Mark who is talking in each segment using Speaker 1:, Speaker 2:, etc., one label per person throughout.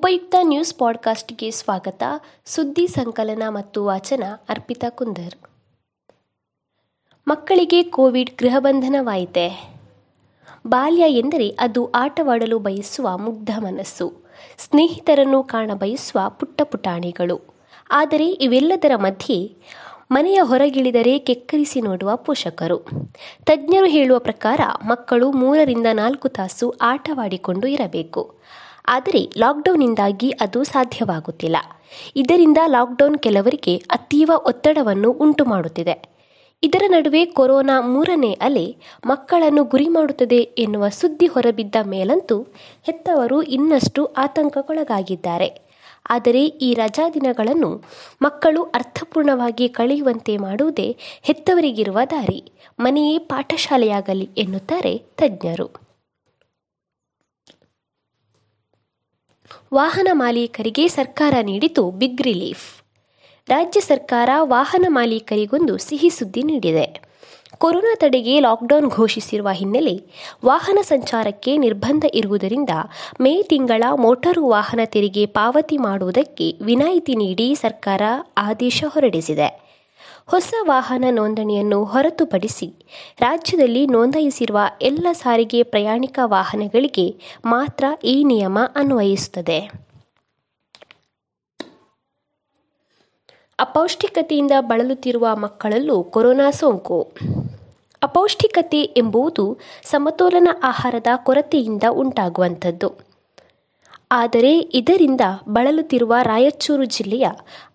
Speaker 1: ಉಪಯುಕ್ತ ನ್ಯೂಸ್ ಪಾಡ್ಕಾಸ್ಟ್ಗೆ ಸ್ವಾಗತ. ಸುದ್ದಿ ಸಂಕಲನ ಮತ್ತು ವಾಚನ ಅರ್ಪಿತಾ ಕುಂದರ್. ಮಕ್ಕಳಿಗೆ ಕೋವಿಡ್ ಗೃಹಬಂಧನವಾಯಿತೆ ಬಾಲ್ಯ ಎಂದರೆ ಅದು ಆಟವಾಡಲು ಬಯಸುವ ಮುಗ್ಧ ಮನಸ್ಸು. ಸ್ನೇಹಿತರನ್ನು ಕಾಣ ಬಯಸುವ ಪುಟ್ಟ ಪುಟಾಣಿಗಳು. ಆದರೆ ಇವೆಲ್ಲದರ ಮಧ್ಯೆ ಮನೆಯ ಹೊರಗಿಳಿದರೆ ಕೆಕ್ಕರಿಸಿ ನೋಡುವ ಪೋಷಕರು. ತಜ್ಞರು ಹೇಳುವ ಪ್ರಕಾರ ಮಕ್ಕಳು ಮೂರರಿಂದ ನಾಲ್ಕು ತಾಸು ಆಟವಾಡಿಕೊಂಡು ಇರಬೇಕು. ಆದರೆ ಲಾಕ್ಡೌನ್ನಿಂದಾಗಿ ಅದು ಸಾಧ್ಯವಾಗುತ್ತಿಲ್ಲ. ಇದರಿಂದ ಲಾಕ್ಡೌನ್ ಕೆಲವರಿಗೆ ಅತೀವ ಒತ್ತಡವನ್ನು ಉಂಟು ಮಾಡುತ್ತಿದೆ ಇದರ ನಡುವೆ ಕೊರೋನಾ ಮೂರನೇ ಅಲೆ ಮಕ್ಕಳನ್ನು ಗುರಿ ಮಾಡುತ್ತದೆ ಎನ್ನುವ ಸುದ್ದಿ ಹೊರಬಿದ್ದ ಮೇಲಂತೂ ಹೆತ್ತವರು ಇನ್ನಷ್ಟು ಆತಂಕಕ್ಕೊಳಗಾಗಿದ್ದಾರೆ. ಆದರೆ ಈ ರಜಾ ದಿನಗಳನ್ನು ಮಕ್ಕಳು ಅರ್ಥಪೂರ್ಣವಾಗಿ ಕಳೆಯುವಂತೆ ಮಾಡುವುದೇ ಹೆತ್ತವರಿಗಿರುವ ದಾರಿ. ಮನೆಯೇ ಪಾಠಶಾಲೆಯಾಗಲಿ ಎನ್ನುತ್ತಾರೆ ತಜ್ಞರು. ವಾಹನ ಮಾಲೀಕರಿಗೆ ಸರ್ಕಾರ ನೀಡಿತು ಬಿಗ್ ರಿಲೀಫ್. ರಾಜ್ಯ ಸರ್ಕಾರ ವಾಹನ ಮಾಲೀಕರಿಗೊಂದು ಸಿಹಿ ಸುದ್ದಿ ನೀಡಿದೆ. ಕೊರೋನಾ ತಡೆಗೆ ಲಾಕ್ಡೌನ್ ಘೋಷಿಸಿರುವ ಹಿನ್ನೆಲೆ ವಾಹನ ಸಂಚಾರಕ್ಕೆ ನಿರ್ಬಂಧ ಇರುವುದರಿಂದ ಮೇ ತಿಂಗಳ ಮೋಟಾರು ವಾಹನ ತೆರಿಗೆ ಪಾವತಿ ಮಾಡುವುದಕ್ಕೆ ವಿನಾಯಿತಿ ನೀಡಿ ಸರ್ಕಾರ ಆದೇಶ ಹೊರಡಿಸಿದೆ. ಹೊಸ ವಾಹನ ನೋಂದಣಿಯನ್ನು ಹೊರತುಪಡಿಸಿ ರಾಜ್ಯದಲ್ಲಿ ನೋಂದಾಯಿಸಿರುವ ಎಲ್ಲ ಸಾರಿಗೆ ಪ್ರಯಾಣಿಕ ವಾಹನಗಳಿಗೆ ಮಾತ್ರ ಈ ನಿಯಮ ಅನ್ವಯಿಸುತ್ತದೆ. ಅಪೌಷ್ಟಿಕತೆಯಿಂದ ಬಳಲುತ್ತಿರುವ ಮಕ್ಕಳಲ್ಲೂ ಕೊರೋನಾ ಸೋಂಕು. ಅಪೌಷ್ಟಿಕತೆ ಎಂಬುದು ಸಮತೋಲನ ಆಹಾರದ ಕೊರತೆಯಿಂದ ಉಂಟಾಗುವಂಥದ್ದು. ಆದರೆ ಇದರಿಂದ ಬಳಲುತ್ತಿರುವ ರಾಯಚೂರು ಜಿಲ್ಲೆಯ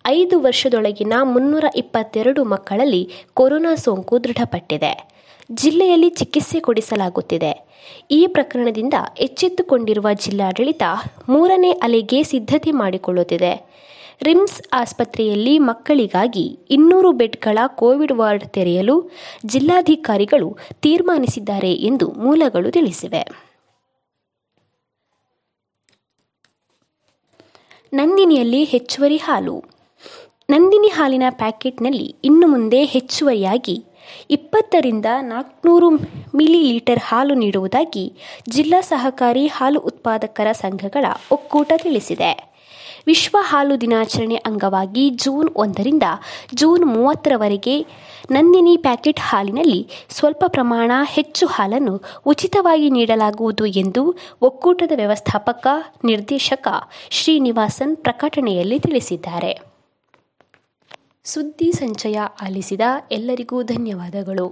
Speaker 1: ಐದು ವರ್ಷದೊಳಗಿನ ಮುನ್ನೂರ ಇಪ್ಪತ್ತೆರಡು ಮಕ್ಕಳಲ್ಲಿ ಕೊರೋನಾ ಸೋಂಕು ದೃಢಪಟ್ಟಿದೆ. ಜಿಲ್ಲೆಯಲ್ಲಿ ಚಿಕಿತ್ಸೆ ಕೊಡಿಸಲಾಗುತ್ತಿದೆ. ಈ ಪ್ರಕರಣದಿಂದ ಎಚ್ಚೆತ್ತುಕೊಂಡಿರುವ ಜಿಲ್ಲಾಡಳಿತ ಮೂರನೇ ಅಲೆಗೆ ಸಿದ್ಧತೆ ಮಾಡಿಕೊಳ್ಳುತ್ತಿದೆ. ರಿಮ್ಸ್ ಆಸ್ಪತ್ರೆಯಲ್ಲಿ ಮಕ್ಕಳಿಗಾಗಿ ಇನ್ನೂರು ಬೆಡ್ಗಳ ಕೋವಿಡ್ ವಾರ್ಡ್ ತೆರೆಯಲು ಜಿಲ್ಲಾಧಿಕಾರಿಗಳು ತೀರ್ಮಾನಿಸಿದ್ದಾರೆ ಎಂದು ಮೂಲಗಳು ತಿಳಿಸಿವೆ. ನಂದಿನಿಯಲ್ಲಿ ಹೆಚ್ಚುವರಿ ಹಾಲು. ನಂದಿನಿ ಹಾಲಿನ ಪ್ಯಾಕೆಟ್ನಲ್ಲಿ ಇನ್ನು ಮುಂದೆ ಹೆಚ್ಚುವರಿಯಾಗಿ ಇಪ್ಪತ್ತರಿಂದ ನಾಲ್ಕುನೂರು ಮಿಲಿ ಲೀಟರ್ ಹಾಲು ನೀಡುವುದಾಗಿ ಜಿಲ್ಲಾ ಸಹಕಾರಿ ಹಾಲು ಉತ್ಪಾದಕರ ಸಂಘಗಳ ಒಕ್ಕೂಟ ತಿಳಿಸಿದೆ. ವಿಶ್ವ ಹಾಲು ದಿನಾಚರಣೆ ಅಂಗವಾಗಿ ಜೂನ್ ಒಂದರಿಂದ ಜೂನ್ ಮೂವತ್ತರವರೆಗೆ ನಂದಿನಿ ಪ್ಯಾಕೆಟ್ ಹಾಲಿನಲ್ಲಿ ಸ್ವಲ್ಪ ಪ್ರಮಾಣ ಹೆಚ್ಚು ಹಾಲನ್ನು ಉಚಿತವಾಗಿ ನೀಡಲಾಗುವುದು ಎಂದು ಒಕ್ಕೂಟದ ವ್ಯವಸ್ಥಾಪಕ, ನಿರ್ದೇಶಕ ಶ್ರೀನಿವಾಸನ್ ಪ್ರಕಟಣೆಯಲ್ಲಿ ತಿಳಿಸಿದ್ದಾರೆ. ಸುದ್ದಿ ಸಂಚಯ ಆಲಿಸಿದ ಎಲ್ಲರಿಗೂ ಧನ್ಯವಾದಗಳು.